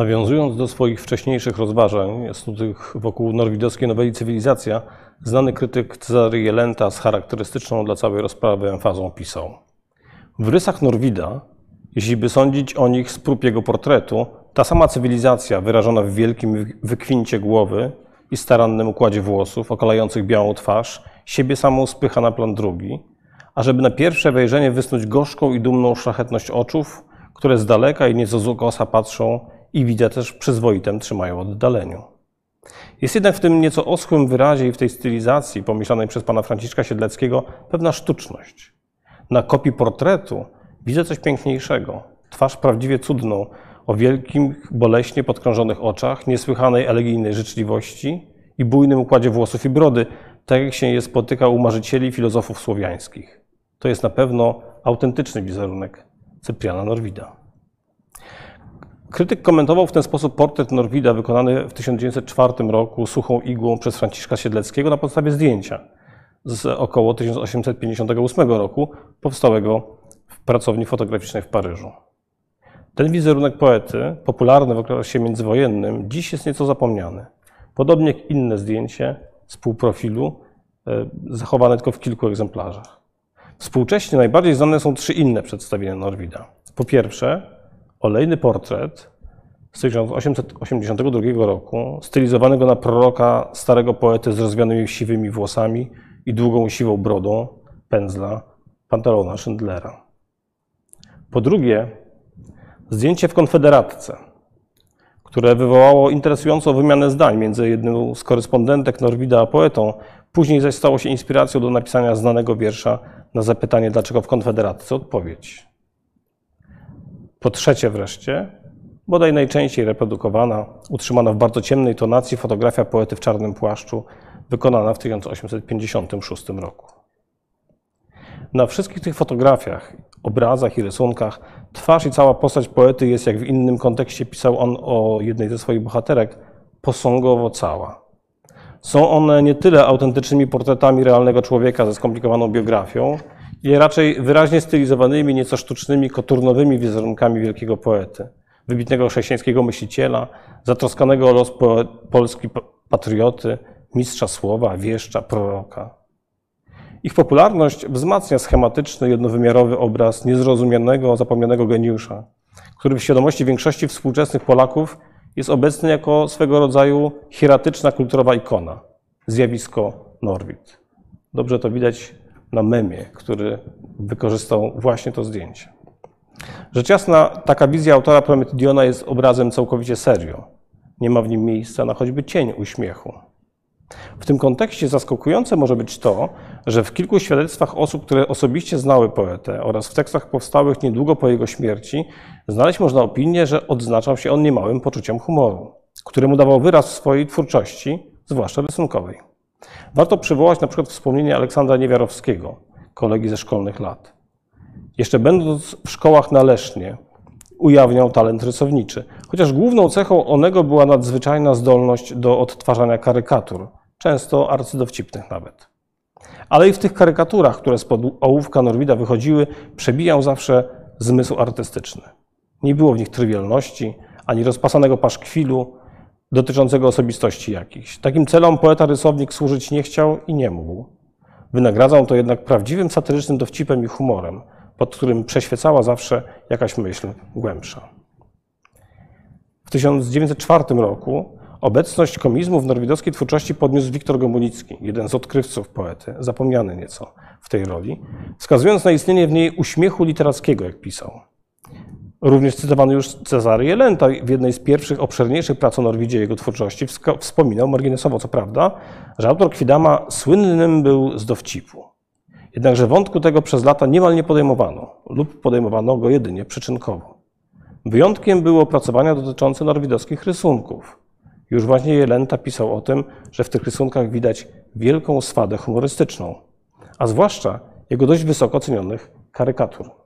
Nawiązując do swoich wcześniejszych rozważań snutych wokół norwidowskiej noweli Cywilizacja, znany krytyk Cezary Jelenta z charakterystyczną dla całej rozprawy emfazą pisał. W rysach Norwida, jeśli by sądzić o nich z prób jego portretu, ta sama cywilizacja wyrażona w wielkim wykwincie głowy i starannym układzie włosów okalających białą twarz, siebie samą spycha na plan drugi, a żeby na pierwsze wejrzenie wysnuć gorzką i dumną szlachetność oczów, które z daleka i nieco z ukosa patrzą i widzę też przyzwoitem trzymają oddaleniu. Jest jednak w tym nieco oschłym wyrazie i w tej stylizacji pomyślanej przez pana Franciszka Siedleckiego pewna sztuczność. Na kopii portretu widzę coś piękniejszego. Twarz prawdziwie cudną, o wielkim, boleśnie podkrążonych oczach, niesłychanej elegijnej życzliwości i bujnym układzie włosów i brody, tak jak się je spotyka u marzycieli filozofów słowiańskich. To jest na pewno autentyczny wizerunek Cypriana Norwida. Krytyk komentował w ten sposób portret Norwida wykonany w 1904 roku suchą igłą przez Franciszka Siedleckiego na podstawie zdjęcia z około 1858 roku powstałego w pracowni fotograficznej w Paryżu. Ten wizerunek poety, popularny w okresie międzywojennym, dziś jest nieco zapomniany. Podobnie jak inne zdjęcie z półprofilu, e, zachowane tylko w kilku egzemplarzach. Współcześnie najbardziej znane są trzy inne przedstawienia Norwida. Po pierwsze, olejny portret z 1882 roku, stylizowanego na proroka starego poety z rozwianymi siwymi włosami i długą siwą brodą pędzla Pantalona Schindlera. Po drugie, zdjęcie w Konfederatce, które wywołało interesującą wymianę zdań między jedną z korespondentek Norwida a poetą, później zaś stało się inspiracją do napisania znanego wiersza na zapytanie, dlaczego w Konfederatce odpowiedź. Po trzecie wreszcie, bodaj najczęściej reprodukowana, utrzymana w bardzo ciemnej tonacji fotografia poety w czarnym płaszczu, wykonana w 1856 roku. Na wszystkich tych fotografiach, obrazach i rysunkach twarz i cała postać poety jest, jak w innym kontekście pisał on o jednej ze swoich bohaterek, posągowo cała. Są one nie tyle autentycznymi portretami realnego człowieka ze skomplikowaną biografią, i raczej wyraźnie stylizowanymi, nieco sztucznymi, koturnowymi wizerunkami wielkiego poety, wybitnego chrześcijańskiego myśliciela, zatroskanego o los Polski patrioty, mistrza słowa, wieszcza, proroka. Ich popularność wzmacnia schematyczny, jednowymiarowy obraz niezrozumianego, zapomnianego geniusza, który w świadomości większości współczesnych Polaków jest obecny jako swego rodzaju hieratyczna kulturowa ikona, zjawisko Norwid. Dobrze to widać na memie, który wykorzystał właśnie to zdjęcie. Rzecz jasna, taka wizja autora Prometydiona jest obrazem całkowicie serio. Nie ma w nim miejsca na choćby cień uśmiechu. W tym kontekście zaskakujące może być to, że w kilku świadectwach osób, które osobiście znały poetę oraz w tekstach powstałych niedługo po jego śmierci, znaleźć można opinię, że odznaczał się on niemałym poczuciem humoru, któremu dawał wyraz w swojej twórczości, zwłaszcza rysunkowej. Warto przywołać na przykład wspomnienie Aleksandra Niewiarowskiego, kolegi ze szkolnych lat. Jeszcze będąc w szkołach na Lesznie, ujawniał talent rysowniczy, chociaż główną cechą onego była nadzwyczajna zdolność do odtwarzania karykatur, często arcydowcipnych nawet. Ale i w tych karykaturach, które spod ołówka Norwida wychodziły, przebijał zawsze zmysł artystyczny. Nie było w nich trywialności, ani rozpasanego paszkwilu, dotyczącego osobistości jakichś. Takim celom poeta-rysownik służyć nie chciał i nie mógł. Wynagradzał to jednak prawdziwym satyrycznym dowcipem i humorem, pod którym przeświecała zawsze jakaś myśl głębsza. W 1904 roku obecność komizmu w norwidowskiej twórczości podniósł Wiktor Gomunicki, jeden z odkrywców poety, zapomniany nieco w tej roli, wskazując na istnienie w niej uśmiechu literackiego, jak pisał. Również cytowany już Cezary Jelenta w jednej z pierwszych, obszerniejszych prac o Norwidzie jego twórczości wspominał, marginesowo co prawda, że autor Kwidama słynnym był z dowcipu. Jednakże wątku tego przez lata niemal nie podejmowano lub podejmowano go jedynie przyczynkowo. Wyjątkiem były opracowania dotyczące norwidowskich rysunków. Już właśnie Jelenta pisał o tym, że w tych rysunkach widać wielką swadę humorystyczną, a zwłaszcza jego dość wysoko cenionych karykatur.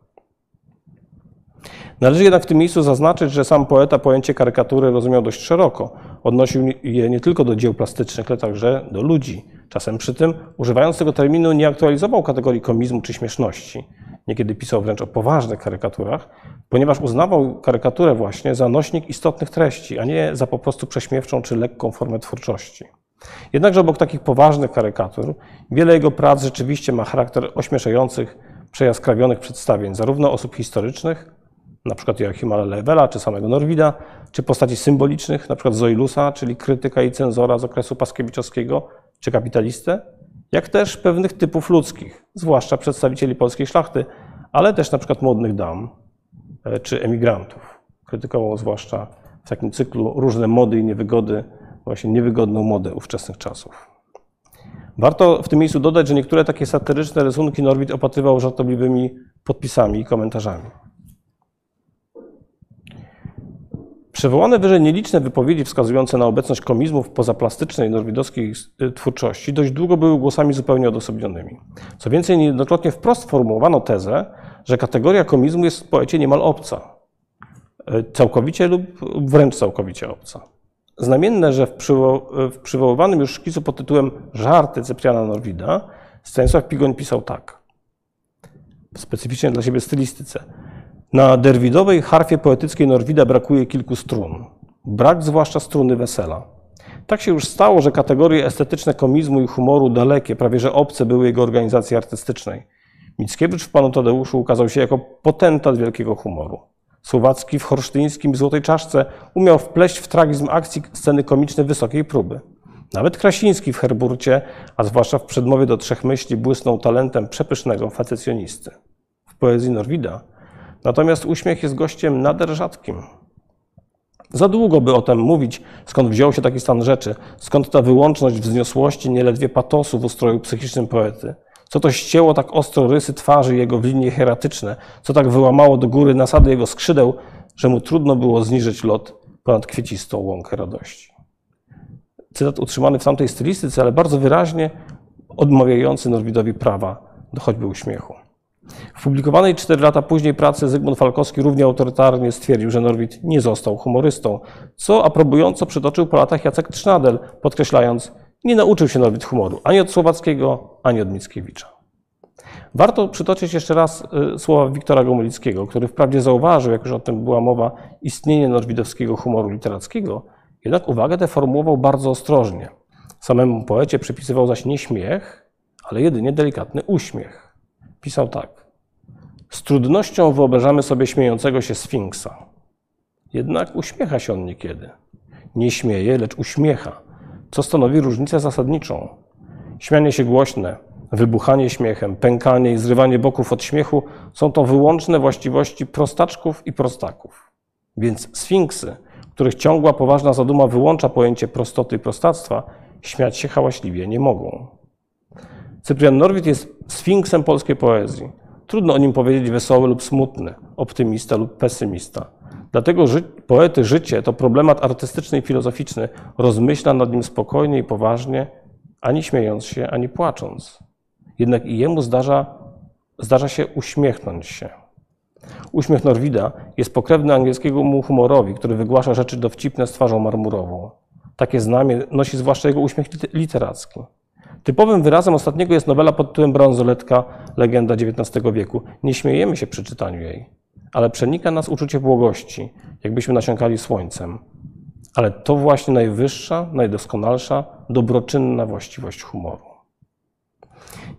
Należy jednak w tym miejscu zaznaczyć, że sam poeta pojęcie karykatury rozumiał dość szeroko. Odnosił je nie tylko do dzieł plastycznych, ale także do ludzi. Czasem przy tym, używając tego terminu, nie aktualizował kategorii komizmu czy śmieszności. Niekiedy pisał wręcz o poważnych karykaturach, ponieważ uznawał karykaturę właśnie za nośnik istotnych treści, a nie za po prostu prześmiewczą czy lekką formę twórczości. Jednakże obok takich poważnych karykatur, wiele jego prac rzeczywiście ma charakter ośmieszających, przejaskrawionych przedstawień, zarówno osób historycznych, na przykład Joachima Lewela czy samego Norwida, czy postaci symbolicznych, na przykład Zoilusa, czyli krytyka i cenzora z okresu Paskiewiczowskiego, czy kapitalistę, jak też pewnych typów ludzkich, zwłaszcza przedstawicieli polskiej szlachty, ale też na przykład młodych dam e, czy emigrantów. Krytykował zwłaszcza w takim cyklu różne mody i niewygody, właśnie niewygodną modę ówczesnych czasów. Warto w tym miejscu dodać, że niektóre takie satyryczne rysunki Norwid opatrywał żartobliwymi podpisami i komentarzami. Przywołane wyżej nieliczne wypowiedzi wskazujące na obecność komizmu w pozaplastycznej norwidowskiej y, twórczości dość długo były głosami zupełnie odosobnionymi. Co więcej, niejednokrotnie wprost formułowano tezę, że kategoria komizmu jest w poecie niemal obca. Y, całkowicie lub wręcz całkowicie obca. Znamienne, że w, przywo w przywoływanym już szkicu pod tytułem Żarty Cypriana Norwida Stanisław Pigoń pisał tak. Specyficznie dla siebie stylistyce. Na derwidowej harfie poetyckiej Norwida brakuje kilku strun. Brak zwłaszcza struny wesela. Tak się już stało, że kategorie estetyczne komizmu i humoru dalekie, prawie że obce były jego organizacji artystycznej. Mickiewicz w Panu Tadeuszu ukazał się jako potentat wielkiego humoru. Słowacki w Horsztyńskim Złotej Czaszce umiał wpleść w tragizm akcji sceny komiczne wysokiej próby. Nawet Krasiński w Herburcie, a zwłaszcza w przedmowie do trzech myśli, błysnął talentem przepysznego facecjonisty. W poezji Norwida Natomiast uśmiech jest gościem nader rzadkim. Za długo by o tym mówić, skąd wziął się taki stan rzeczy, skąd ta wyłączność wzniosłości, nieledwie patosu w ustroju psychicznym poety. Co to ścięło tak ostro rysy twarzy jego w linie hieratyczne, co tak wyłamało do góry nasady jego skrzydeł, że mu trudno było zniżyć lot ponad kwiecistą łąkę radości. Cytat utrzymany w tamtej stylistyce, ale bardzo wyraźnie odmawiający Norwidowi prawa do choćby uśmiechu. W publikowanej 4 lata później pracy Zygmunt Falkowski równie autorytarnie stwierdził, że Norwid nie został humorystą, co aprobująco przytoczył po latach Jacek Trznadel, podkreślając, nie nauczył się Norwid humoru ani od Słowackiego, ani od Mickiewicza. Warto przytoczyć jeszcze raz y, słowa Wiktora Gomulickiego, który wprawdzie zauważył, jak już o tym była mowa, istnienie norwidowskiego humoru literackiego, jednak uwagę tę formułował bardzo ostrożnie. Samemu poecie przypisywał zaś nie śmiech, ale jedynie delikatny uśmiech. Pisał tak. Z trudnością wyobrażamy sobie śmiejącego się Sfinksa. Jednak uśmiecha się on niekiedy. Nie śmieje, lecz uśmiecha, co stanowi różnicę zasadniczą. Śmianie się głośne, wybuchanie śmiechem, pękanie i zrywanie boków od śmiechu są to wyłączne właściwości prostaczków i prostaków. Więc sfinksy, których ciągła, poważna zaduma wyłącza pojęcie prostoty i prostactwa, śmiać się hałaśliwie nie mogą. Cyprian Norwid jest sfinksem polskiej poezji. Trudno o nim powiedzieć wesoły lub smutny, optymista lub pesymista. Dlatego ży poety życie to problemat artystyczny i filozoficzny. Rozmyśla nad nim spokojnie i poważnie, ani śmiejąc się, ani płacząc. Jednak i jemu zdarza, zdarza się uśmiechnąć się. Uśmiech Norwida jest pokrewny angielskiego mu humorowi, który wygłasza rzeczy dowcipne z twarzą marmurową. Takie znamie nosi zwłaszcza jego uśmiech literacki. Typowym wyrazem ostatniego jest nowela pod tytułem Bransoletka, legenda XIX wieku. Nie śmiejemy się przy czytaniu jej, ale przenika nas uczucie błogości, jakbyśmy nasiąkali słońcem. Ale to właśnie najwyższa, najdoskonalsza, dobroczynna właściwość humoru.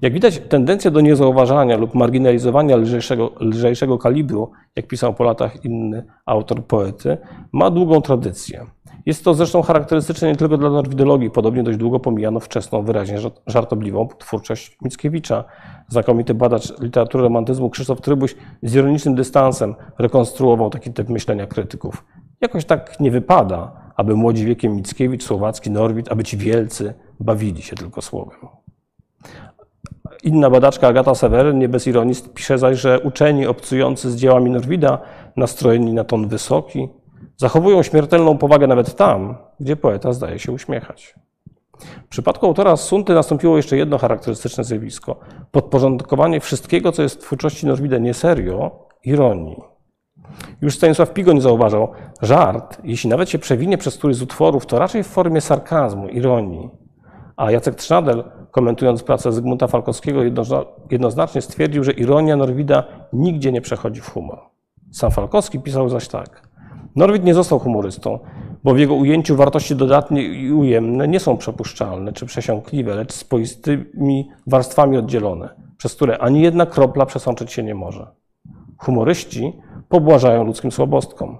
Jak widać, tendencja do niezauważania lub marginalizowania lżejszego, lżejszego kalibru, jak pisał po latach inny autor poety, ma długą tradycję. Jest to zresztą charakterystyczne nie tylko dla norwidologii. Podobnie dość długo pomijano wczesną, wyraźnie żartobliwą twórczość Mickiewicza. Znakomity badacz literatury romantyzmu Krzysztof Trybuś z ironicznym dystansem rekonstruował taki typ myślenia krytyków. Jakoś tak nie wypada, aby młodzi wiekiem Mickiewicz, Słowacki, Norwid, aby ci wielcy bawili się tylko słowem. Inna badaczka Agata Seweryn, nie bez ironii, pisze zaś, że uczeni obcujący z dziełami Norwida, nastrojeni na ton wysoki, Zachowują śmiertelną powagę nawet tam, gdzie poeta zdaje się uśmiechać. W przypadku autora Sunty nastąpiło jeszcze jedno charakterystyczne zjawisko. Podporządkowanie wszystkiego, co jest w twórczości Norwida nie serio, ironii. Już Stanisław Pigoń zauważał, żart, jeśli nawet się przewinie przez któryś z utworów, to raczej w formie sarkazmu, ironii. A Jacek Trznadel komentując pracę Zygmunta Falkowskiego, jednoznacznie stwierdził, że ironia Norwida nigdzie nie przechodzi w humor. Sam Falkowski pisał zaś tak. Norwid nie został humorystą, bo w jego ujęciu wartości dodatnie i ujemne nie są przepuszczalne czy przesiąkliwe, lecz spoistymi warstwami oddzielone, przez które ani jedna kropla przesączyć się nie może. Humoryści pobłażają ludzkim słabostkom.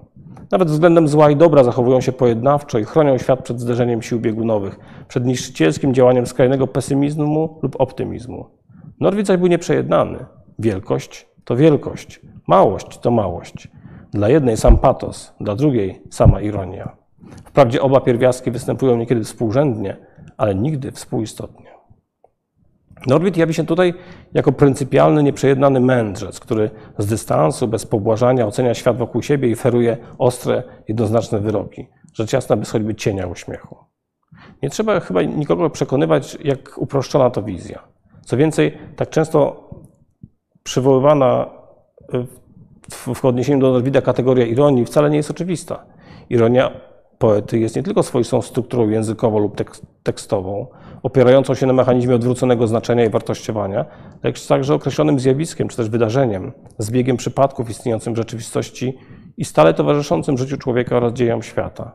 Nawet względem zła i dobra zachowują się pojednawczo i chronią świat przed zderzeniem sił biegunowych, przed niszczycielskim działaniem skrajnego pesymizmu lub optymizmu. Norwid zaś był nieprzejednany. Wielkość to wielkość, małość to małość. Dla jednej sam patos, dla drugiej sama ironia. Wprawdzie oba pierwiastki występują niekiedy współrzędnie, ale nigdy współistotnie. Norwid jawi się tutaj jako pryncypialny, nieprzejednany mędrzec, który z dystansu, bez pobłażania ocenia świat wokół siebie i feruje ostre, jednoznaczne wyroki, rzecz jasna bez choćby cienia uśmiechu. Nie trzeba chyba nikogo przekonywać, jak uproszczona to wizja. Co więcej, tak często przywoływana w odniesieniu do Norwida kategoria ironii wcale nie jest oczywista. Ironia poety jest nie tylko swoistą strukturą językową lub tekstową, opierającą się na mechanizmie odwróconego znaczenia i wartościowania, lecz także określonym zjawiskiem czy też wydarzeniem, zbiegiem przypadków istniejącym w rzeczywistości i stale towarzyszącym życiu człowieka oraz dziejom świata.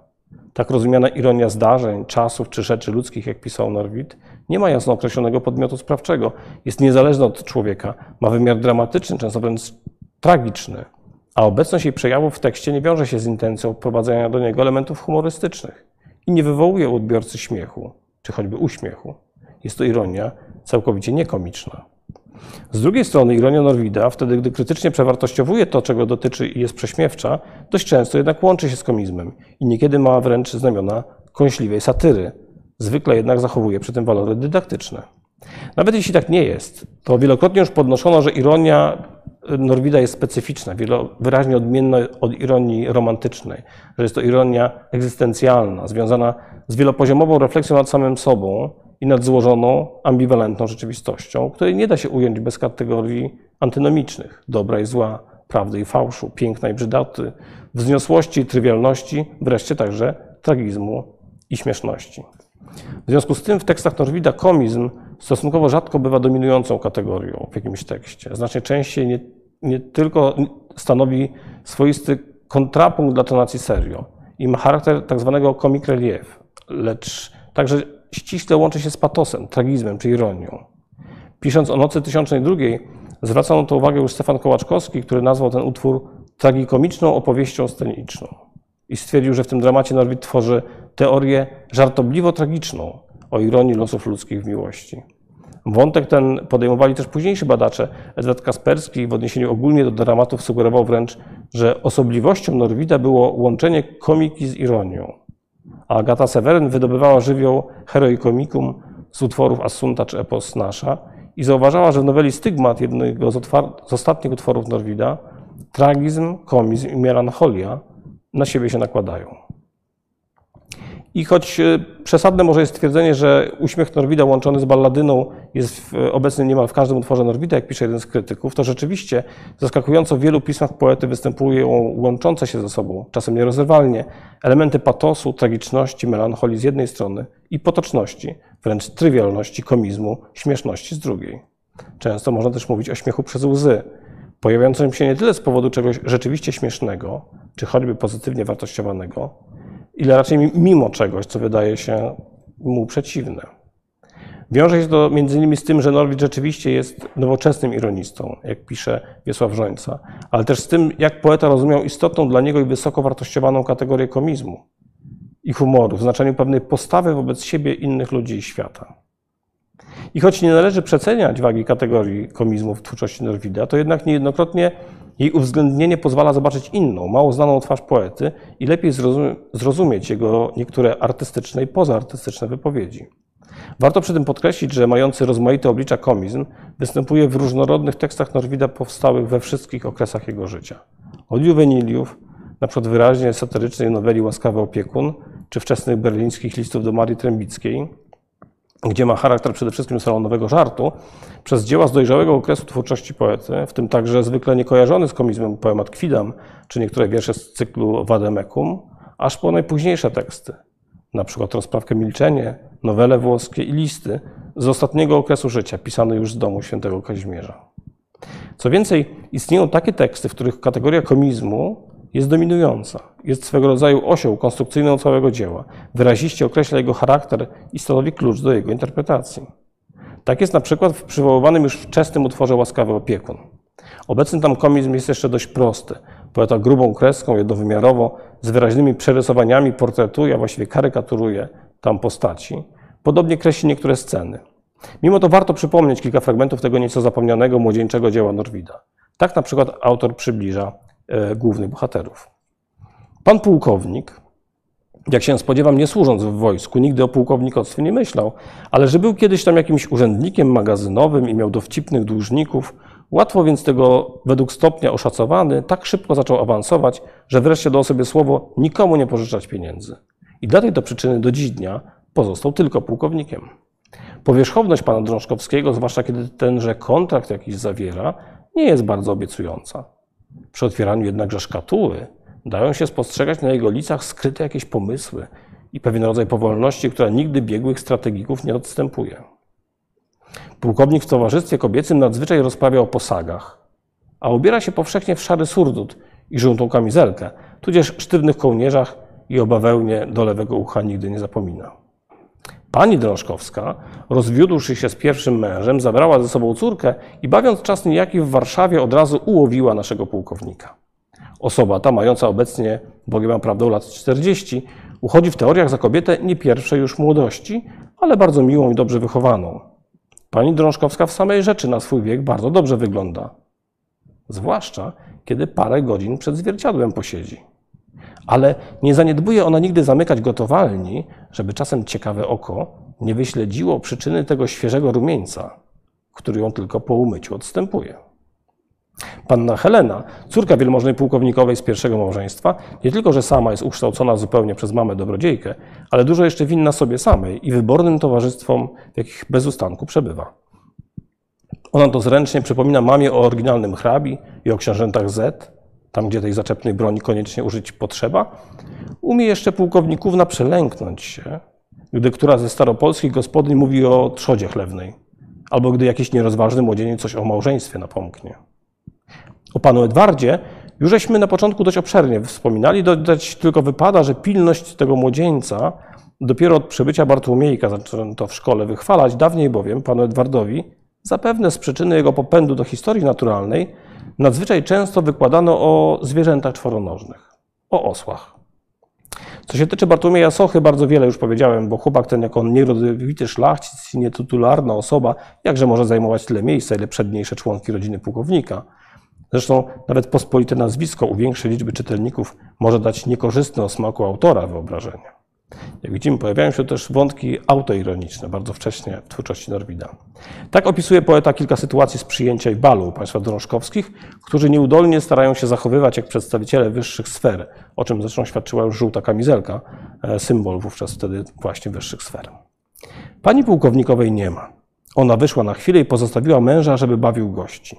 Tak rozumiana ironia zdarzeń, czasów czy rzeczy ludzkich, jak pisał Norwid, nie ma jasno określonego podmiotu sprawczego. Jest niezależna od człowieka, ma wymiar dramatyczny, często wręcz tragiczny, a obecność jej przejawów w tekście nie wiąże się z intencją wprowadzania do niego elementów humorystycznych i nie wywołuje u odbiorcy śmiechu, czy choćby uśmiechu. Jest to ironia całkowicie niekomiczna. Z drugiej strony ironia Norwida, wtedy gdy krytycznie przewartościowuje to, czego dotyczy i jest prześmiewcza, dość często jednak łączy się z komizmem i niekiedy ma wręcz znamiona kąśliwej satyry. Zwykle jednak zachowuje przy tym walory dydaktyczne. Nawet jeśli tak nie jest, to wielokrotnie już podnoszono, że ironia Norwida jest specyficzna, wyraźnie odmienna od ironii romantycznej, że jest to ironia egzystencjalna, związana z wielopoziomową refleksją nad samym sobą i nad złożoną, ambiwalentną rzeczywistością, której nie da się ująć bez kategorii antynomicznych dobra i zła, prawdy i fałszu, piękna i brzydaty, wzniosłości i trywialności, wreszcie także tragizmu i śmieszności. W związku z tym w tekstach Norwida komizm stosunkowo rzadko bywa dominującą kategorią w jakimś tekście. Znacznie częściej nie, nie tylko stanowi swoisty kontrapunkt dla tonacji serio i ma charakter tak zwanego comic relief, lecz także ściśle łączy się z patosem, tragizmem czy ironią. Pisząc o Nocy Tysiącznej Drugiej, zwracał na to uwagę już Stefan Kołaczkowski, który nazwał ten utwór tragikomiczną opowieścią sceniczną i stwierdził, że w tym dramacie Norwid tworzy teorię żartobliwo-tragiczną o ironii losów ludzkich w miłości. Wątek ten podejmowali też późniejsi badacze. Edward Kasperski w odniesieniu ogólnie do dramatów sugerował wręcz, że osobliwością Norwida było łączenie komiki z ironią. A Agata Seweryn wydobywała żywioł heroikomikum z utworów Assunta czy Epos Nasza i zauważała, że w noweli Stygmat, jednego z, z ostatnich utworów Norwida, tragizm, komizm i melancholia na siebie się nakładają. I choć e, przesadne może jest stwierdzenie, że uśmiech Norwida łączony z balladyną jest obecny niemal w każdym utworze Norwida, jak pisze jeden z krytyków, to rzeczywiście zaskakująco w wielu pismach poety występują łączące się ze sobą, czasem nierozerwalnie, elementy patosu, tragiczności, melancholii z jednej strony i potoczności, wręcz trywialności, komizmu, śmieszności z drugiej. Często można też mówić o śmiechu przez łzy, pojawiającym się nie tyle z powodu czegoś rzeczywiście śmiesznego, czy choćby pozytywnie wartościowanego, ile raczej mimo czegoś, co wydaje się mu przeciwne. Wiąże się to między innymi z tym, że Norwid rzeczywiście jest nowoczesnym ironistą, jak pisze Wiesław Żońca, ale też z tym, jak poeta rozumiał istotną dla niego i wysoko wartościowaną kategorię komizmu i humoru w znaczeniu pewnej postawy wobec siebie, innych ludzi i świata. I choć nie należy przeceniać wagi kategorii komizmu w twórczości Norwida, to jednak niejednokrotnie jej uwzględnienie pozwala zobaczyć inną, mało znaną twarz poety i lepiej zrozumieć jego niektóre artystyczne i pozaartystyczne wypowiedzi. Warto przy tym podkreślić, że mający rozmaite oblicza komizm występuje w różnorodnych tekstach Norwida powstałych we wszystkich okresach jego życia. Od juweniliów, na przykład wyraźnie satyrycznej noweli Łaskawy opiekun, czy wczesnych berlińskich listów do Marii Trębickiej, gdzie ma charakter przede wszystkim salonowego żartu, przez dzieła z dojrzałego okresu twórczości poety, w tym także zwykle niekojarzony z komizmem poemat Kwidam, czy niektóre wiersze z cyklu Wademekum, aż po najpóźniejsze teksty, przykład rozprawkę Milczenie, nowele włoskie i listy, z ostatniego okresu życia, pisany już z domu świętego Kazimierza. Co więcej, istnieją takie teksty, w których kategoria komizmu jest dominująca. Jest swego rodzaju osią konstrukcyjną całego dzieła. Wyraziście określa jego charakter i stanowi klucz do jego interpretacji. Tak jest na przykład w przywoływanym już wczesnym utworze Łaskawy opiekun. Obecny tam komizm jest jeszcze dość prosty. Poeta grubą kreską, jednowymiarowo, z wyraźnymi przerysowaniami portretuje, a właściwie karykaturuje tam postaci. Podobnie kreśli niektóre sceny. Mimo to warto przypomnieć kilka fragmentów tego nieco zapomnianego młodzieńczego dzieła Norwida. Tak na przykład autor przybliża głównych bohaterów. Pan pułkownik, jak się spodziewam, nie służąc w wojsku, nigdy o pułkownikostwie nie myślał, ale że był kiedyś tam jakimś urzędnikiem magazynowym i miał dowcipnych dłużników, łatwo więc tego według stopnia oszacowany, tak szybko zaczął awansować, że wreszcie dał sobie słowo nikomu nie pożyczać pieniędzy. I dla tej to przyczyny do dziś dnia pozostał tylko pułkownikiem. Powierzchowność pana Drążkowskiego, zwłaszcza kiedy tenże kontrakt jakiś zawiera, nie jest bardzo obiecująca. Przy otwieraniu jednakże szkatuły dają się spostrzegać na jego licach skryte jakieś pomysły i pewien rodzaj powolności, która nigdy biegłych strategików nie odstępuje. Pułkownik w towarzystwie kobiecym nadzwyczaj rozprawia o posagach, a ubiera się powszechnie w szary surdut i żółtą kamizelkę, tudzież sztywnych kołnierzach i o bawełnie do lewego ucha nigdy nie zapomina. Pani Drążkowska, rozwiódłszy się z pierwszym mężem, zabrała ze sobą córkę i bawiąc czas niejaki w Warszawie od razu ułowiła naszego pułkownika. Osoba ta, mająca obecnie, Bogiem prawdą, lat 40, uchodzi w teoriach za kobietę nie pierwszej już młodości, ale bardzo miłą i dobrze wychowaną. Pani Drążkowska w samej rzeczy na swój wiek bardzo dobrze wygląda. Zwłaszcza, kiedy parę godzin przed zwierciadłem posiedzi. Ale nie zaniedbuje ona nigdy zamykać gotowalni, żeby czasem ciekawe oko nie wyśledziło przyczyny tego świeżego rumieńca, który ją tylko po umyciu odstępuje. Panna Helena, córka wielmożnej pułkownikowej z pierwszego małżeństwa, nie tylko, że sama jest ukształcona zupełnie przez mamę dobrodziejkę, ale dużo jeszcze winna sobie samej i wybornym towarzystwom, w jakich bez ustanku przebywa. Ona to zręcznie przypomina mamie o oryginalnym hrabi i o książętach Z, tam gdzie tej zaczepnej broni koniecznie użyć potrzeba, umie jeszcze pułkownikowa przelęknąć się, gdy która ze staropolskich gospodyń mówi o trzodzie chlewnej, albo gdy jakiś nierozważny młodzieniec coś o małżeństwie napomknie. O panu Edwardzie już żeśmy na początku dość obszernie wspominali, dodać tylko wypada, że pilność tego młodzieńca dopiero od przybycia Bartłomiejka zaczęto w szkole wychwalać, dawniej bowiem panu Edwardowi, zapewne z przyczyny jego popędu do historii naturalnej, nadzwyczaj często wykładano o zwierzętach czworonożnych, o osłach. Co się tyczy Bartłomieja Sochy, bardzo wiele już powiedziałem, bo chłopak ten jako nierodowity szlachcic i nietytularna osoba, jakże może zajmować tyle miejsca, ile przedniejsze członki rodziny pułkownika. Zresztą nawet pospolite nazwisko u większej liczby czytelników może dać niekorzystne o smaku autora wyobrażenie. Jak widzimy, pojawiają się też wątki autoironiczne bardzo wcześnie w twórczości Norwida. Tak opisuje poeta kilka sytuacji z przyjęcia i balu u państwa drążkowskich, którzy nieudolnie starają się zachowywać jak przedstawiciele wyższych sfer, o czym zresztą świadczyła już żółta kamizelka, e, symbol wówczas wtedy właśnie wyższych sfer. Pani pułkownikowej nie ma. Ona wyszła na chwilę i pozostawiła męża, żeby bawił gości.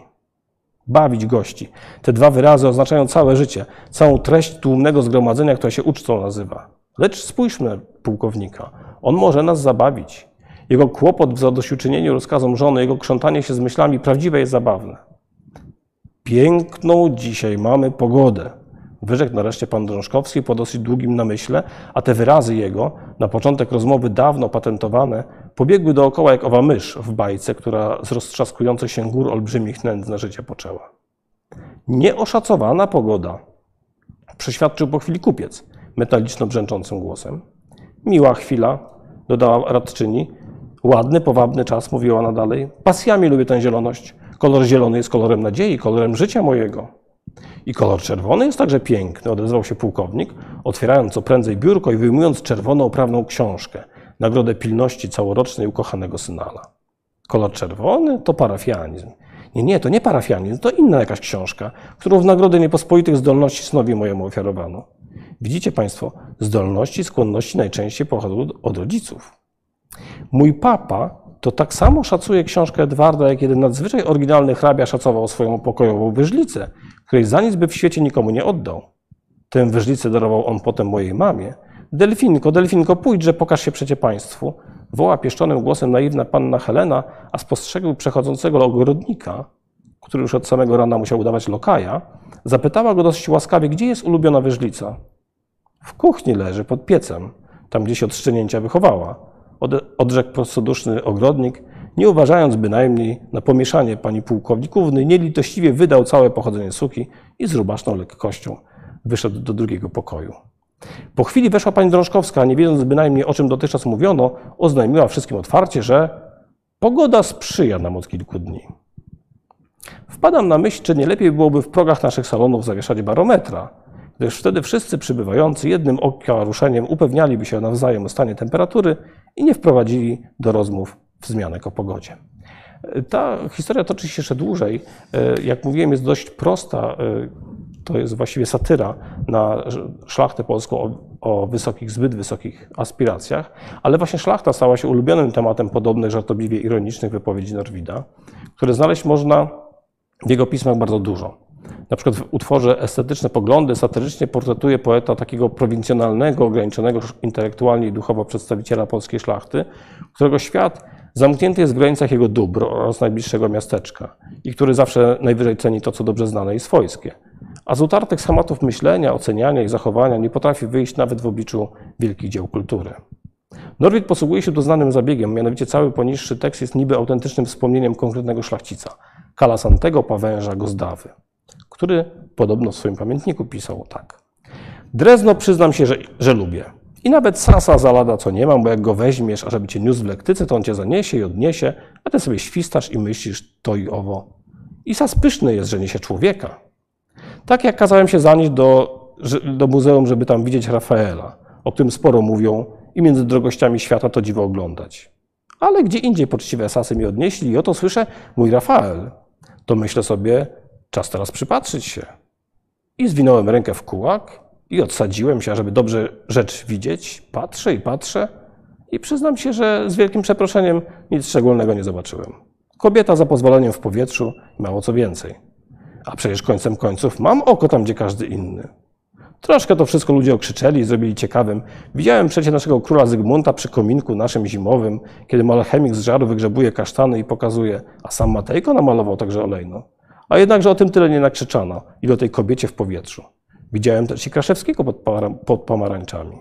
Bawić gości. Te dwa wyrazy oznaczają całe życie, całą treść tłumnego zgromadzenia, które się ucztą nazywa. Lecz spójrzmy pułkownika. On może nas zabawić. Jego kłopot w zadośćuczynieniu rozkazom żony, jego krzątanie się z myślami prawdziwe jest zabawne. Piękną dzisiaj mamy pogodę. Wyrzekł nareszcie pan Drążkowski po dosyć długim namyśle, a te wyrazy jego, na początek rozmowy dawno patentowane, pobiegły dookoła jak owa mysz w bajce, która z roztrzaskujących się gór olbrzymich nędz życie poczęła. Nieoszacowana pogoda, przeświadczył po chwili kupiec metaliczno brzęczącym głosem. Miła chwila, dodała radczyni. Ładny, powabny czas, mówiła ona dalej. Pasjami lubię tę zieloność. Kolor zielony jest kolorem nadziei, kolorem życia mojego. I kolor czerwony jest także piękny, odezwał się pułkownik, otwierając co prędzej biurko i wyjmując czerwoną oprawną książkę, nagrodę pilności całorocznej ukochanego synala. Kolor czerwony to parafianizm. Nie, nie, to nie parafianizm, to inna jakaś książka, którą w nagrodę niepospolitych zdolności snowi mojemu ofiarowano. Widzicie Państwo, zdolności, skłonności najczęściej pochodzą od rodziców. Mój papa to tak samo szacuje książkę Edwarda, jak jeden nadzwyczaj oryginalny hrabia szacował swoją pokojową wyżlicę, której za nic by w świecie nikomu nie oddał. Tę wyżlicę darował on potem mojej mamie. Delfinko, Delfinko, pójdźże, pokaż się przecie państwu. woła pieszczonym głosem naiwna panna Helena, a spostrzegł przechodzącego ogrodnika, który już od samego rana musiał udawać lokaja, zapytała go dosyć łaskawie, gdzie jest ulubiona wyżlica. W kuchni leży, pod piecem, tam gdzie się od szczenięcia wychowała. Odrzekł prostoduszny ogrodnik, nie uważając bynajmniej na pomieszanie pani pułkownikowy, nielitościwie wydał całe pochodzenie suki i z rubaszną lekkością wyszedł do drugiego pokoju. Po chwili weszła pani Drążkowska, nie wiedząc bynajmniej o czym dotychczas mówiono, oznajmiła wszystkim otwarcie, że pogoda sprzyja nam od kilku dni. Wpadam na myśl, czy nie lepiej byłoby w progach naszych salonów zawieszać barometra, gdyż wtedy wszyscy przybywający jednym oka ruszeniem upewnialiby się nawzajem o stanie temperatury i nie wprowadzili do rozmów wzmianek o pogodzie. Ta historia toczy się jeszcze dłużej. Jak mówiłem, jest dość prosta. To jest właściwie satyra na szlachtę polską o, o, wysokich, zbyt wysokich aspiracjach, ale właśnie szlachta stała się ulubionym tematem podobnych żartobliwie ironicznych wypowiedzi Norwida, które znaleźć można w jego pismach bardzo dużo. Na przykład w utworze Estetyczne poglądy satyrycznie portretuje poeta takiego prowincjonalnego, ograniczonego intelektualnie i duchowo przedstawiciela polskiej szlachty, którego świat zamknięty jest w granicach jego dóbr oraz najbliższego miasteczka i który zawsze najwyżej ceni to, co dobrze znane i swojskie. A z utartych schematów myślenia, oceniania i zachowania nie potrafi wyjść nawet w obliczu wielkich dzieł kultury. Norwid posługuje się doznanym zabiegiem, mianowicie cały poniższy tekst jest niby autentycznym wspomnieniem konkretnego szlachcica, Kalasantego Pawęża Gozdawy, który podobno w swoim pamiętniku pisał tak. Drezno przyznam się, że, że lubię. I nawet sasa za lada co nie mam, bo jak go weźmiesz, ażeby cię niósł w lektyce, to on cię zaniesie i odniesie, a ty sobie świstasz i myślisz to i owo. I sas pyszny jest, że niesie człowieka. Tak jak kazałem się zanieść do, do muzeum, żeby tam widzieć Rafaela, o którym sporo mówią i między drogościami świata to dziwo oglądać. Ale gdzie indziej poczciwe sasy mi odnieśli i oto słyszę mój Rafael. To myślę sobie, czas teraz przypatrzyć się. I zwinąłem rękę w kułak i odsadziłem się, żeby dobrze rzecz widzieć. Patrzę i patrzę i przyznam się, że z wielkim przeproszeniem nic szczególnego nie zobaczyłem. Kobieta za pozwoleniem w powietrzu mało co więcej. A przecież końcem końców mam oko tam, gdzie każdy inny. Troszkę to wszystko ludzie okrzyczeli i zrobili ciekawym. Widziałem przecie naszego króla Zygmunta przy kominku naszym zimowym, kiedy malchemik z żaru wygrzebuje kasztany i pokazuje, a sam Matejko namalował także olejno. A jednakże o tym tyle nie nakrzyczano, ile o tej kobiecie w powietrzu. Widziałem też i Kraszewskiego pod, pod pomarańczami.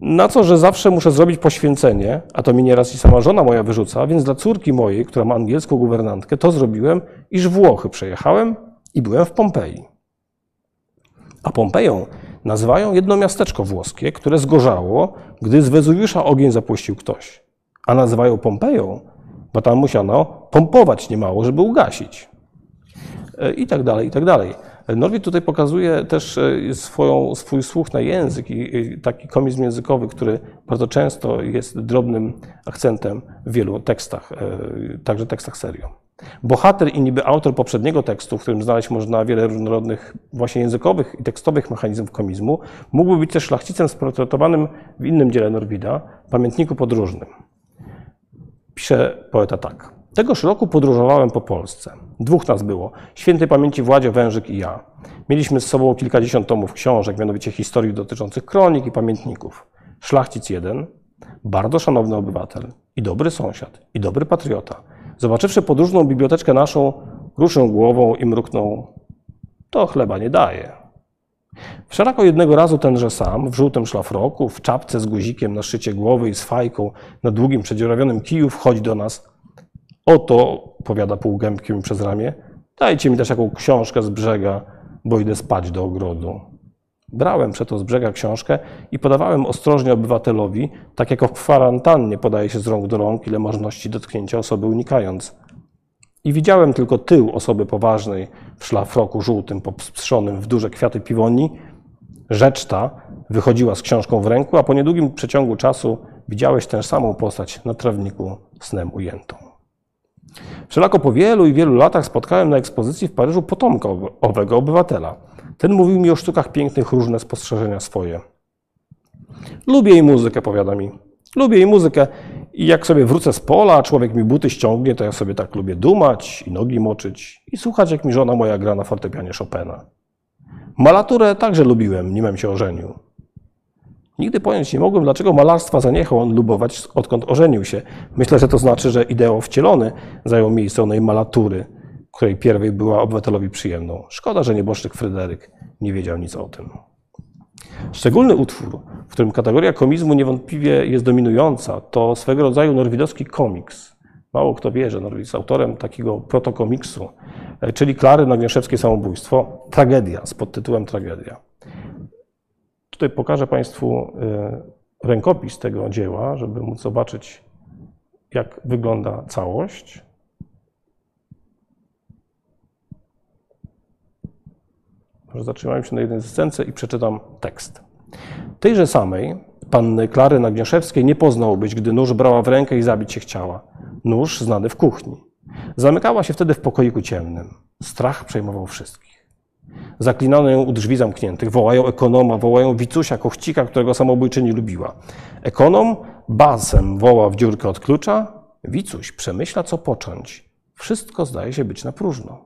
Na co, że zawsze muszę zrobić poświęcenie, a to mi nieraz i sama żona moja wyrzuca, więc dla córki mojej, która ma angielską guwernantkę, to zrobiłem, iż Włochy przejechałem i byłem w Pompeji. A Pompeją nazywają jedno miasteczko włoskie, które zgorzało, gdy z Wezuwiusza ogień zapuścił ktoś. A nazywają Pompeją, bo tam musiano pompować niemało, żeby ugasić. E, I tak dalej, i tak dalej. Norwid tutaj pokazuje też e, swoją, swój słuch na język i taki komizm językowy, który bardzo często jest drobnym akcentem w wielu tekstach, e, także tekstach serio. Bohater i niby autor poprzedniego tekstu, w którym znaleźć można wiele różnorodnych właśnie językowych i tekstowych mechanizmów komizmu, mógłby być też szlachcicem sportretowanym w innym dziele Norwida, pamiętniku podróżnym. Pisze poeta tak. Tegoż roku podróżowałem po Polsce. Dwóch nas było. Świętej pamięci Władzio Wężyk i ja. Mieliśmy z sobą kilkadziesiąt tomów książek, mianowicie historii dotyczących kronik i pamiętników. Szlachcic jeden, bardzo szanowny obywatel i dobry sąsiad, i dobry patriota. Zobaczywszy podróżną biblioteczkę naszą, ruszył głową i mruknął, to chleba nie daje. Wszelako jednego razu tenże sam, w żółtym szlafroku, w czapce z guzikiem na szczycie głowy i z fajką na długim, przedziurawionym kiju wchodzi do nas Oto, powiada półgębkiem przez ramię, dajcie mi też jaką książkę z brzega, bo idę spać do ogrodu. Brałem przeto z brzega książkę i podawałem ostrożnie obywatelowi, tak jak w kwarantannie podaje się z rąk do rąk, ile możności dotknięcia osoby unikając. I widziałem tylko tył osoby poważnej w szlafroku żółtym, popstrzonym w duże kwiaty piwoni. Rzecz ta wychodziła z książką w ręku, a po niedługim przeciągu czasu widziałeś tę samą postać na trawniku snem ujętą. Wszelako po wielu i wielu latach spotkałem na ekspozycji w Paryżu potomka owego obywatela. Ten mówił mi o sztukach pięknych różne spostrzeżenia swoje. Lubię jej muzykę, powiada mi. Lubię jej muzykę i jak sobie wrócę z pola, a człowiek mi buty ściągnie, to ja sobie tak lubię dumać i nogi moczyć i słuchać, jak mi żona moja gra na fortepianie Chopina. Malaturę także lubiłem, nimem się ożenił. Nigdy pojąć nie mogłem, dlaczego malarstwa zaniechał on lubować, odkąd ożenił się. Myślę, że to znaczy, że ideał wcielony zajął miejsce onej malatury, której pierwej była obywatelowi przyjemną. Szkoda, że nieboszczyk Fryderyk nie wiedział nic o tym. Szczególny utwór, w którym kategoria komizmu niewątpliwie jest dominująca, to swego rodzaju norwidowski komiks. Mało kto wie, że Norwid jest autorem takiego protokomiksu, czyli Klary Nagnieszewskie Samobójstwo, Tragedia, z podtytułem Tragedia. Tutaj pokażę Państwu e, rękopis tego dzieła, żeby móc zobaczyć, jak wygląda całość. Może zatrzymałem się na jednej scence i przeczytam tekst. Tejże samej panny Klary Nagnieszewskiej nie poznałbyś, gdy nóż brała w rękę i zabić się chciała. Nóż znany w kuchni. Zamykała się wtedy w pokoiku ciemnym. Strach przejmował wszystkich. Zaklinano ją u drzwi zamkniętych. Wołają ekonoma, wołają wicusia, kochcika, którego samobójczyni lubiła. Ekonom basem woła w dziurkę od klucza. Wicuś przemyśla, co począć. Wszystko zdaje się być na próżno.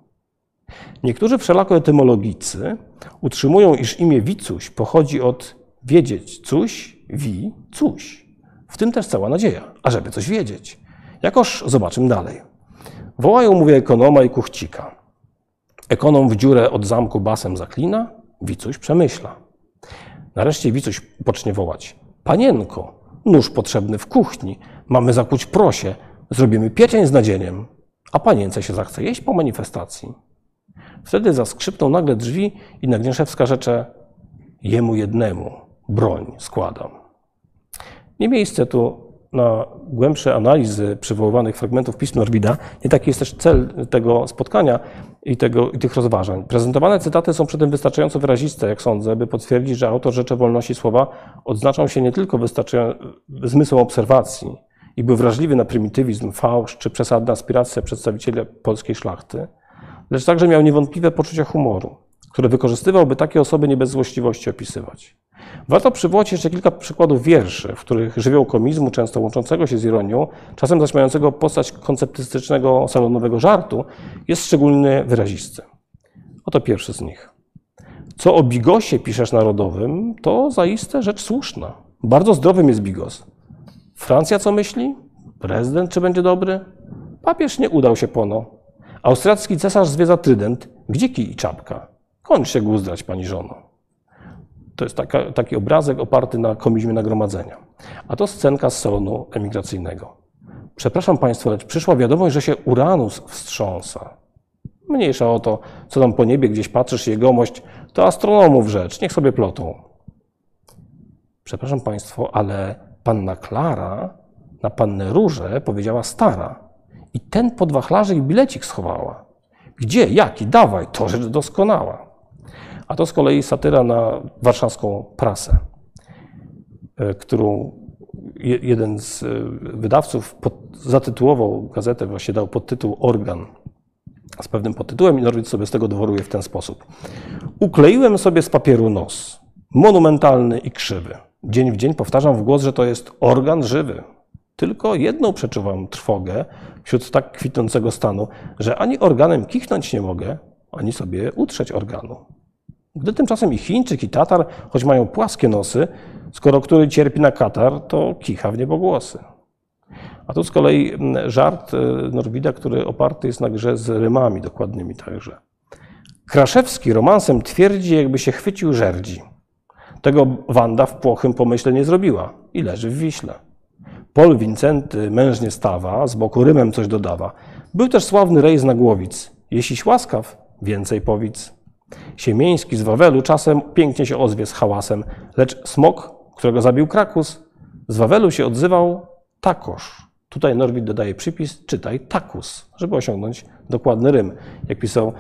Niektórzy wszelako etymologicy utrzymują, iż imię Wicuś pochodzi od wiedzieć coś, wi, coś. W tym też cała nadzieja, ażeby coś wiedzieć. Jakoż zobaczymy dalej. Wołają, mówię, ekonoma i kuchcika. Ekonom w dziurę od zamku basem zaklina, Wicuś przemyśla. Nareszcie Wicuś pocznie wołać. Panienko, nóż potrzebny w kuchni, mamy zakuć prosie, zrobimy pieczeń z nadzieniem, a panience się zachce jeść po manifestacji. Wtedy zaskrzypną nagle drzwi i Nagnieszewska rzecze jemu jednemu broń składam. Nie miejsce tu na głębsze analizy przywoływanych fragmentów pism Norwida. Nie taki jest też cel tego spotkania i, tego, i tych rozważań. Prezentowane cytaty są przy tym wystarczająco wyraziste, jak sądzę, by potwierdzić, że autor Rzeczy Wolności Słowa odznaczał się nie tylko zmysłem obserwacji i był wrażliwy na prymitywizm, fałsz czy przesadne aspiracje przedstawicieli polskiej szlachty, lecz także miał niewątpliwe poczucie humoru, które wykorzystywałby takie osoby nie bez złośliwości opisywać. Warto przywołać jeszcze kilka przykładów wierszy, w których żywioł komizmu, często łączącego się z ironią, czasem zaś mającego postać konceptystycznego salonowego żartu, jest szczególnie wyrazisty. Oto pierwszy z nich. Co o bigosie piszesz narodowym, to zaiste rzecz słuszna. Bardzo zdrowym jest bigos. Francja co myśli? Prezydent czy będzie dobry? Papież nie udał się pono. Austriacki cesarz zwiedza trydent. Gdzie kij i czapka? Kończ się guzdrać, pani żono. To jest taka, taki obrazek oparty na komizmie nagromadzenia. A to scenka z salonu emigracyjnego. Przepraszam Państwa, lecz przyszła wiadomość, że się Uranus wstrząsa. Mniejsza o to, co tam po niebie gdzieś patrzysz, jegomość, to astronomów rzecz, niech sobie plotą. Przepraszam Państwa, ale panna Klara na pannę Różę powiedziała stara. I ten pod wachlarzy i bilecik schowała. Gdzie? Jaki? Dawaj, to rzecz doskonała. A to z kolei satyra na warszawską prasę, e, którą jeden z e, wydawców pod, zatytułował gazetę, właśnie dał podtytuł Organ z pewnym podtytułem i Norwid sobie z tego dowoluje w ten sposób. Ukleiłem sobie z papieru nos, monumentalny i krzywy. Dzień w dzień powtarzam w głos, że to jest organ żywy. Tylko jedną przeczuwam trwogę wśród tak kwitnącego stanu, że ani organem kichnąć nie mogę, ani sobie utrzeć organu. Gdy tymczasem i Chińczyk, i Tatar, choć mają płaskie nosy, skoro który cierpi na katar, to kicha w niebogłosy. A tu z kolei mm, żart e, Norwida, który oparty jest na grze z rymami dokładnymi także. Kraszewski romansem twierdzi, jakby się chwycił żerdzi. Tego Wanda w płochym pomyśle nie zrobiła i leży w Wiśle. Pol Wincenty mężnie stawa, z boku rymem coś dodawa. Był też sławny rejs na głowic. Jeśliś łaskaw, więcej powiedz. Siemieński z Wawelu czasem pięknie się ozwie z hałasem, lecz smok, którego zabił Krakus, z Wawelu się odzywał takoż. Tutaj Norwid dodaje przypis, czytaj takus, żeby osiągnąć dokładny rym. Jak pisał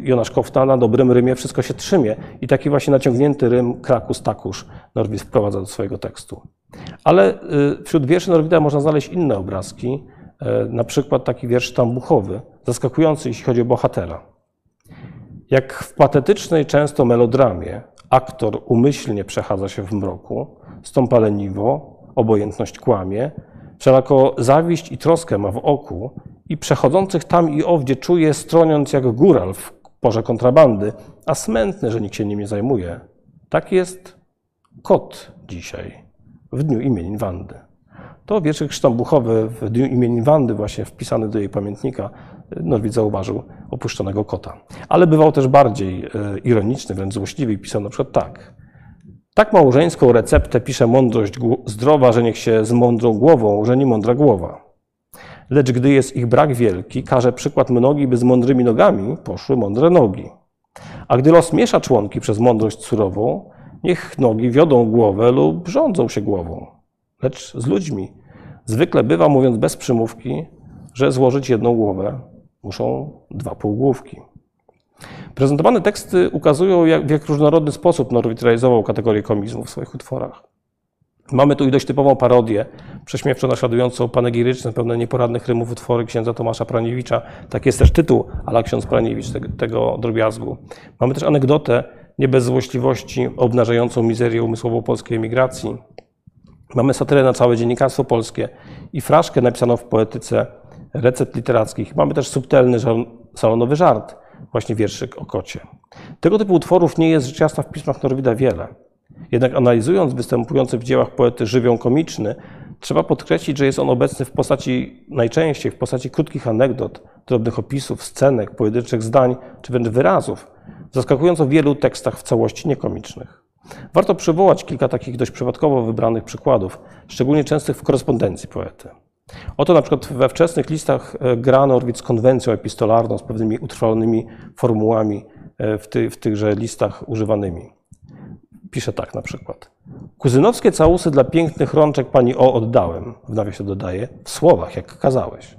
Jonasz Kofta, na dobrym rymie wszystko się trzymie. I taki właśnie naciągnięty rym krakus takusz Norwid wprowadza do swojego tekstu. Ale y, wśród wierszy Norwida można znaleźć inne obrazki, e, na przykład taki wiersz tambuchowy, zaskakujący jeśli chodzi o bohatera. Jak w patetycznej często melodramie aktor umyślnie przechadza się w mroku, stąpa leniwo, obojętność kłamie, wszelako zawiść i troskę ma w oku i przechodzących tam i owdzie czuje, stroniąc jak góral w porze kontrabandy, a smętny, że nikt się nim nie zajmuje. Tak jest kot dzisiaj w dniu imienin Wandy. To wierszyk sztambuchowy w dniu imienin Wandy, właśnie wpisany do jej pamiętnika, Norwid zauważył opuszczonego kota. Ale bywał też bardziej e, ironiczny, wręcz złośliwy i pisał na przykład tak. Tak małżeńską receptę pisze mądrość zdrowa, że niech się z mądrą głową żeni mądra głowa. Lecz gdy jest ich brak wielki, każe przykład mnogi, by z mądrymi nogami poszły mądre nogi. A gdy los miesza członki przez mądrość surową, niech nogi wiodą głowę lub rządzą się głową. Lecz z ludźmi zwykle bywa, mówiąc bez przymówki, że złożyć jedną głowę muszą dwa półgłówki. Prezentowane teksty ukazują, jak, w jak różnorodny sposób Norwid realizował kategorię komizmu w swoich utworach. Mamy tu i dość typową parodię, prześmiewczo naśladującą panegiryczne, pełne nieporadnych rymów utwory księdza Tomasza Praniewicza. Tak jest też tytuł, ale ksiądz Praniewicz tego, tego drobiazgu. Mamy też anegdotę, nie bez złośliwości, obnażającą mizerię umysłową polskiej emigracji. Mamy satyrę na całe dziennikarstwo polskie i fraszkę napisaną w poetyce recept literackich. Mamy też subtelny salonowy żart, właśnie wierszyk o kocie. Tego typu utworów nie jest rzecz jasna w pismach Norwida wiele. Jednak analizując występujący w dziełach poety żywioł komiczny, trzeba podkreślić, że jest on obecny w postaci, najczęściej w postaci krótkich anegdot, drobnych opisów, scenek, pojedynczych zdań czy wręcz wyrazów, w zaskakująco wielu tekstach w całości niekomicznych. Warto przywołać kilka takich dość przypadkowo wybranych przykładów, szczególnie częstych w korespondencji poety. Oto na przykład we wczesnych listach e, gra Norwid konwencją epistolarną, z pewnymi utrwalonymi formułami e, w, ty, w tychże listach używanymi. Pisze tak na przykład. Kuzynowskie całusy dla pięknych rączek pani O oddałem, w nawiasie dodaje, w słowach, jak kazałeś.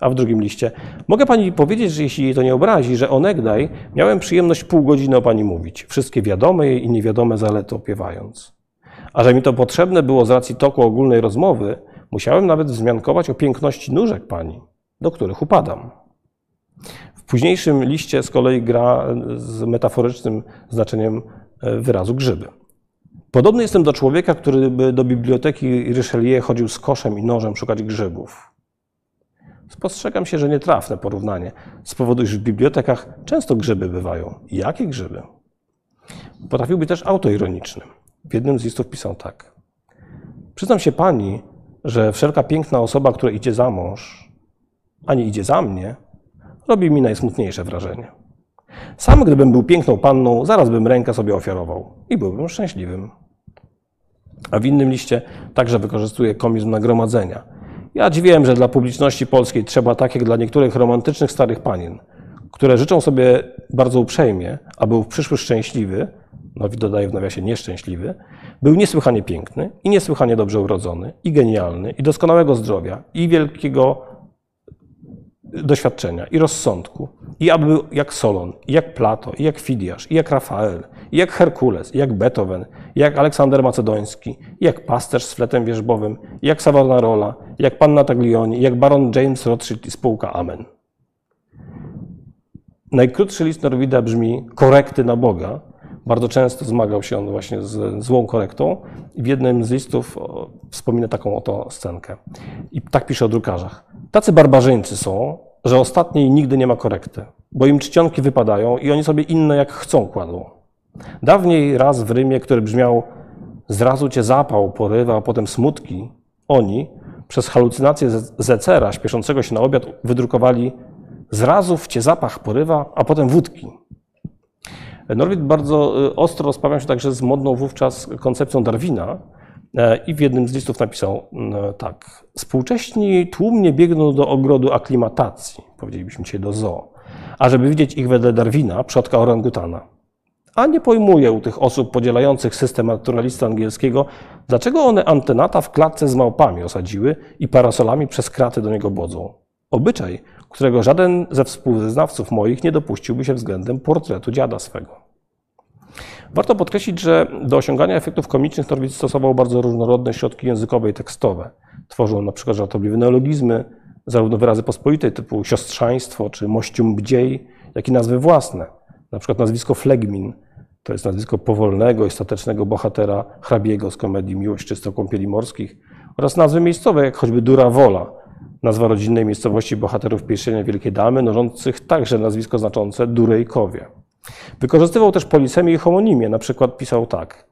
A w drugim liście, mogę pani powiedzieć, że jeśli jej to nie obrazi, że onegdaj miałem przyjemność pół godziny o pani mówić, wszystkie wiadome jej i niewiadome zalety opiewając. A że mi to potrzebne było z racji toku ogólnej rozmowy, musiałem nawet wzmiankować o piękności nóżek pani, do których upadam. W późniejszym liście z kolei gra z metaforycznym znaczeniem e, wyrazu grzyby. Podobny jestem do człowieka, który by do biblioteki Richelieu chodził z koszem i nożem szukać grzybów. Spostrzegam się, że nietrafne porównanie, z powodu, iż w bibliotekach często grzyby bywają. Jakie grzyby? Potrafił być też autoironiczny. W jednym z listów pisał tak. Przyznam się pani, że wszelka piękna osoba, która idzie za mąż, a nie idzie za mnie, robi mi najsmutniejsze wrażenie. Sam gdybym był piękną panną, zaraz bym rękę sobie ofiarował i byłbym szczęśliwym. A w innym liście także wykorzystuje komizm nagromadzenia. Ja dziwiłem, że dla publiczności polskiej trzeba tak jak dla niektórych romantycznych starych panien, które życzą sobie bardzo uprzejmie, aby był przyszły szczęśliwy, no dodaje w nawiasie nieszczęśliwy, był niesłychanie piękny i niesłychanie dobrze urodzony, i genialny, i doskonałego zdrowia, i wielkiego doświadczenia, i rozsądku, i aby był jak Solon, i jak Plato, i jak Fidiasz, i jak Rafael, jak Herkules, jak Beethoven, jak Aleksander Macedoński, jak pasterz z fletem wierzbowym, jak Savonarola, jak panna Taglioni, jak baron James Rothschild i spółka Amen. Najkrótszy list Norwida brzmi korekty na Boga, bardzo często zmagał się on właśnie z złą korektą i w jednym z listów wspomina taką oto scenkę. I tak pisze o drukarzach. Tacy barbarzyńcy są, że ostatniej nigdy nie ma korekty, bo im czcionki wypadają i oni sobie inne jak chcą kładą. Dawniej raz w Rymie, który brzmiał zrazu cię zapał, porywa, a potem smutki, oni przez halucynację Zecera śpieszącego się na obiad wydrukowali zrazu w cię zapach porywa, a potem wódki. Norwid bardzo y, ostro rozprawiał się także z modną wówczas koncepcją Darwina e, i w jednym z listów napisał tak. Współcześni tłumnie biegną do ogrodu aklimatacji, powiedzielibyśmy dzisiaj do zoo, ażeby widzieć ich wedle Darwina, przodka orangutana. A nie pojmuję u tych osób podzielających system naturalista angielskiego, dlaczego one antenata w klatce z małpami osadziły i parasolami przez kraty do niego bodzą. Obyczaj, którego żaden ze współwyznawców moich nie dopuściłby się względem portretu dziada swego. Warto podkreślić, że do osiągania efektów komicznych Norwid stosował bardzo różnorodne środki językowe i tekstowe. Tworzył na przykład żartobliwe neologizmy, zarówno wyrazy pospolite typu siostrzaństwo czy mościum bdziej, jak i nazwy własne. Na przykład nazwisko Flegmin, to jest nazwisko powolnego i statecznego bohatera hrabiego z komedii Miłość czysto kąpieli morskich oraz nazwy miejscowe, jak choćby Dura Wola, nazwa rodzinnej miejscowości bohaterów pierścienia Wielkiej Damy, noszących także nazwisko znaczące Durejkowie. Wykorzystywał też polisemię i homonimię, na przykład pisał tak.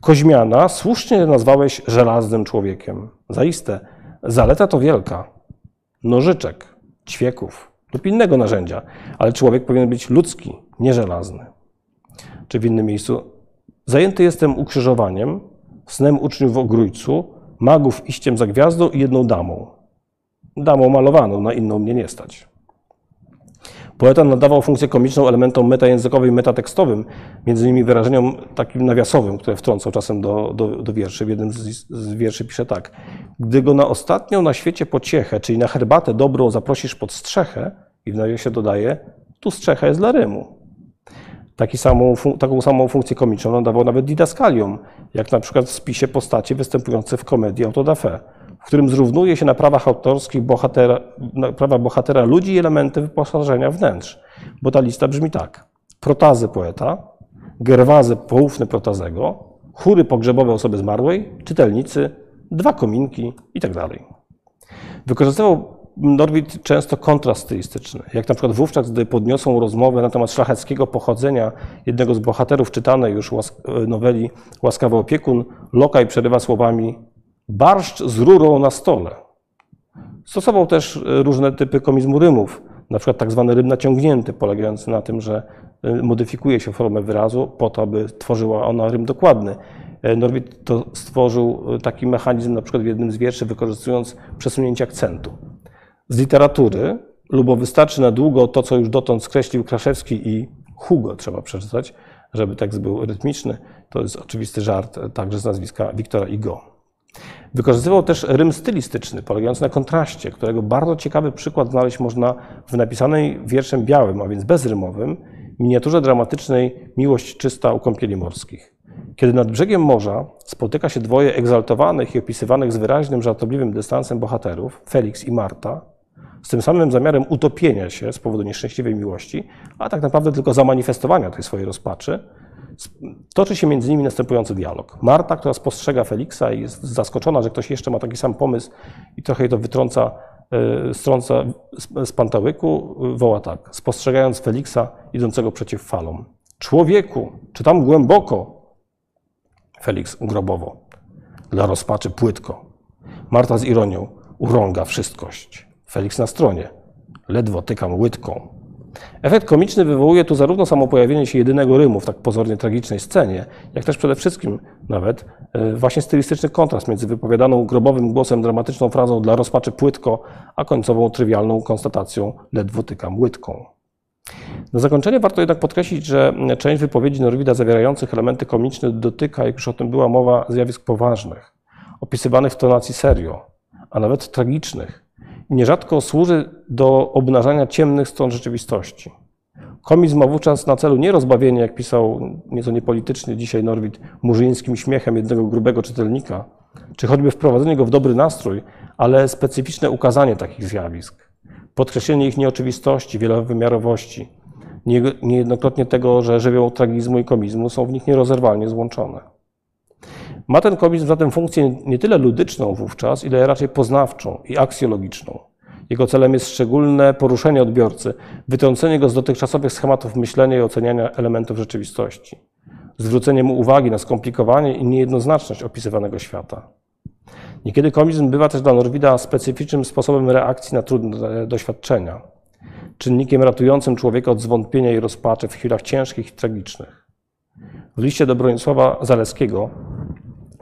Koźmiana słusznie nazwałeś żelaznym człowiekiem. Zaiste, zaleta to wielka. Nożyczek, ćwieków lub innego narzędzia, ale człowiek powinien być ludzki, nie żelazny. Czy w innym miejscu? Zajęty jestem ukrzyżowaniem, snem uczniów w ogrójcu, magów iściem za gwiazdą i jedną damą. Damą malowaną, na inną mnie nie stać. Poeta nadawał funkcję komiczną elementom metajęzykowym i metatekstowym, między innymi wyrażeniom takim nawiasowym, które wtrącał czasem do, do, do wierszy. W jednym z, z wierszy pisze tak. Gdy go na ostatnią na świecie pociechę, czyli na herbatę dobrą zaprosisz pod strzechę, i w nawiasie dodaje, tu strzecha jest dla rymu. Taki samą, taką samą funkcję komiczną nadawał nawet didaskaliom, jak na przykład w spisie postaci występujące w komedii Auto da Fe w którym zrównuje się na prawach autorskich bohatera, na prawa bohatera ludzi i elementy wyposażenia wnętrz. Bo ta lista brzmi tak. Protazy poeta, gerwazy poufny protazego, chóry pogrzebowe osoby zmarłej, czytelnicy, dwa kominki itd. Tak Wykorzystywał Norwid często kontrast stylistyczny, jak na przykład wówczas, gdy podniosą rozmowę na temat szlacheckiego pochodzenia jednego z bohaterów czytanej już noweli Łaskawy opiekun, Lokaj przerywa słowami barszcz z rurą na stole. Stosował też e, różne typy komizmu rymów, na przykład tak zwany rym naciągnięty, polegający na tym, że e, modyfikuje się formę wyrazu po to, aby tworzyła ona rym dokładny. E, Norwid to stworzył taki mechanizm na przykład w jednym z wierszy, wykorzystując przesunięcie akcentu. Z literatury, lub wystarczy na długo to, co już dotąd skreślił Kraszewski i Hugo trzeba przeczytać, żeby tekst był rytmiczny. To jest oczywisty żart także z nazwiska Wiktora Igo. Wykorzystywał też rym stylistyczny, polegający na kontraście, którego bardzo ciekawy przykład znaleźć można w napisanej wierszem białym, a więc bezrymowym, miniaturze dramatycznej Miłość czysta u kąpieli morskich. Kiedy nad brzegiem morza spotyka się dwoje egzaltowanych i opisywanych z wyraźnym, żartobliwym dystansem bohaterów, Felix i Marta, z tym samym zamiarem utopienia się z powodu nieszczęśliwej miłości, a tak naprawdę tylko zamanifestowania tej swojej rozpaczy, Toczy się między nimi następujący dialog. Marta, która spostrzega Feliksa i jest zaskoczona, że ktoś jeszcze ma taki sam pomysł i trochę jej to wytrąca, e, strąca z pantałyku, woła tak, spostrzegając Feliksa idącego przeciw falom. Człowieku, czy tam głęboko? Feliks grobowo. Dla rozpaczy płytko. Marta z ironią urąga wszystkość. Feliks na stronie. Ledwo tykam łydką. Efekt komiczny wywołuje tu zarówno samo pojawienie się jedynego rymu w tak pozornie tragicznej scenie, jak też przede wszystkim nawet e, właśnie stylistyczny kontrast między wypowiadaną grobowym głosem dramatyczną frazą dla rozpaczy płytko, a końcową trywialną konstatacją ledwo tykam łydką. Na zakończenie warto jednak podkreślić, że część wypowiedzi Norwida zawierających elementy komiczne dotyka, jak już o tym była mowa, zjawisk poważnych, opisywanych w tonacji serio, a nawet tragicznych, nierzadko służy do obnażania ciemnych stron rzeczywistości. Komizm ma wówczas na celu nie rozbawienie, jak pisał nieco niepolitycznie dzisiaj Norwid, murzyńskim śmiechem jednego grubego czytelnika, czy choćby wprowadzenie go w dobry nastrój, ale specyficzne ukazanie takich zjawisk, podkreślenie ich nieoczywistości, wielowymiarowości, niejednokrotnie tego, że żywioł tragizmu i komizmu są w nich nierozerwalnie złączone. Ma ten komizm zatem funkcję nie tyle ludyczną wówczas, ile raczej poznawczą i aksjologiczną. Jego celem jest szczególne poruszenie odbiorcy, wytrącenie go z dotychczasowych schematów myślenia i oceniania elementów rzeczywistości, zwrócenie mu uwagi na skomplikowanie i niejednoznaczność opisywanego świata. Niekiedy komizm bywa też dla Norwida specyficznym sposobem reakcji na trudne doświadczenia, czynnikiem ratującym człowieka od zwątpienia i rozpaczy w chwilach ciężkich i tragicznych. W liście do Bronisława Zaleskiego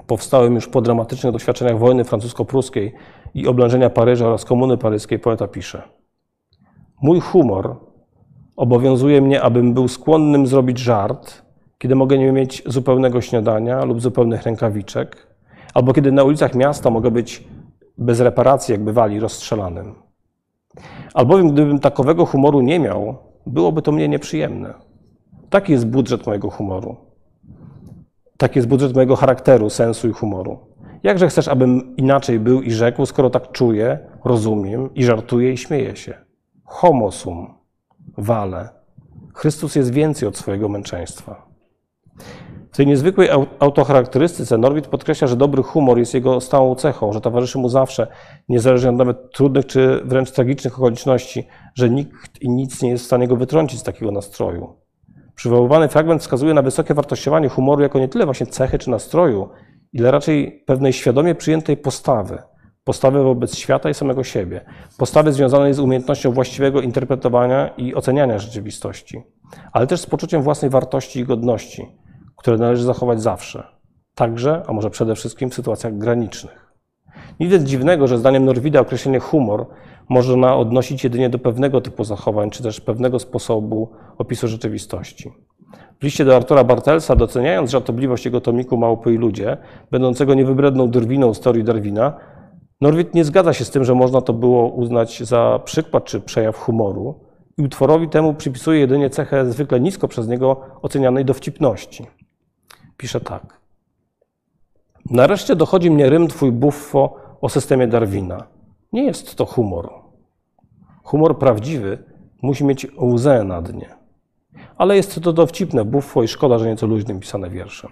powstałym już po dramatycznych doświadczeniach wojny francusko-pruskiej i oblężenia Paryża oraz Komuny Paryskiej poeta pisze Mój humor obowiązuje mnie, abym był skłonnym zrobić żart, kiedy mogę nie mieć zupełnego śniadania lub zupełnych rękawiczek, albo kiedy na ulicach miasta mogę być bez reparacji, jak bywali, rozstrzelanym. Albowiem gdybym takowego humoru nie miał, byłoby to mnie nieprzyjemne. Taki jest budżet mojego humoru. Taki jest budżet mojego charakteru, sensu i humoru. Jakże chcesz, abym inaczej był i rzekł, skoro tak czuję, rozumiem i żartuję i śmieję się? Homo sum, wale. Chrystus jest więcej od swojego męczeństwa. W tej niezwykłej autocharakterystyce Norwid podkreśla, że dobry humor jest jego stałą cechą, że towarzyszy mu zawsze, niezależnie od nawet trudnych czy wręcz tragicznych okoliczności, że nikt i nic nie jest w stanie go wytrącić z takiego nastroju. Przywoływany fragment wskazuje na wysokie wartościowanie humoru jako nie tyle właśnie cechy czy nastroju, ile raczej pewnej świadomie przyjętej postawy. Postawy wobec świata i samego siebie. Postawy związanej z umiejętnością właściwego interpretowania i oceniania rzeczywistości, ale też z poczuciem własnej wartości i godności, które należy zachować zawsze. Także, a może przede wszystkim w sytuacjach granicznych. Nic więc dziwnego, że zdaniem Norwida określenie humor można odnosić jedynie do pewnego typu zachowań, czy też pewnego sposobu opisu rzeczywistości. W liście do Artura Bartelsa, doceniając żartobliwość jego tomiku Małpy i ludzie, będącego niewybredną drwiną z teorii Darwina, Norwid nie zgadza się z tym, że można to było uznać za przykład czy przejaw humoru i utworowi temu przypisuje jedynie cechę zwykle nisko przez niego ocenianej dowcipności. Pisze tak. Nareszcie dochodzi mnie rym twój buffo o systemie Darwina. Nie jest to humor. Humor prawdziwy musi mieć łzę na dnie. Ale jest to dowcipne buffo i szkoda, że nieco luźnym pisane wierszem.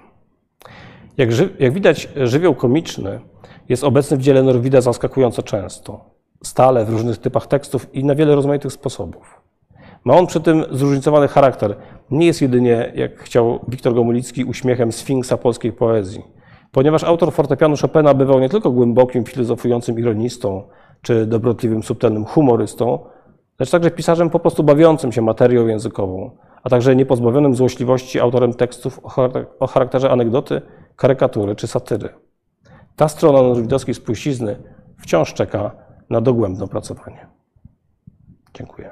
Jak, ży, jak widać, żywioł komiczny jest obecny w dziele Norwida zaskakująco często. Stale, w różnych typach tekstów i na wiele rozmaitych sposobów. Ma on przy tym zróżnicowany charakter. Nie jest jedynie, jak chciał Wiktor Gomulicki, uśmiechem sfinksa polskiej poezji. Ponieważ autor fortepianu Chopina bywał nie tylko głębokim, filozofującym ironistą, czy dobrotliwym, subtelnym humorystą, lecz także pisarzem po prostu bawiącym się materią językową, a także niepozbawionym złośliwości autorem tekstów o charakterze anegdoty, karykatury czy satyry. Ta strona norwidowskiej spuścizny wciąż czeka na dogłębne opracowanie. Dziękuję.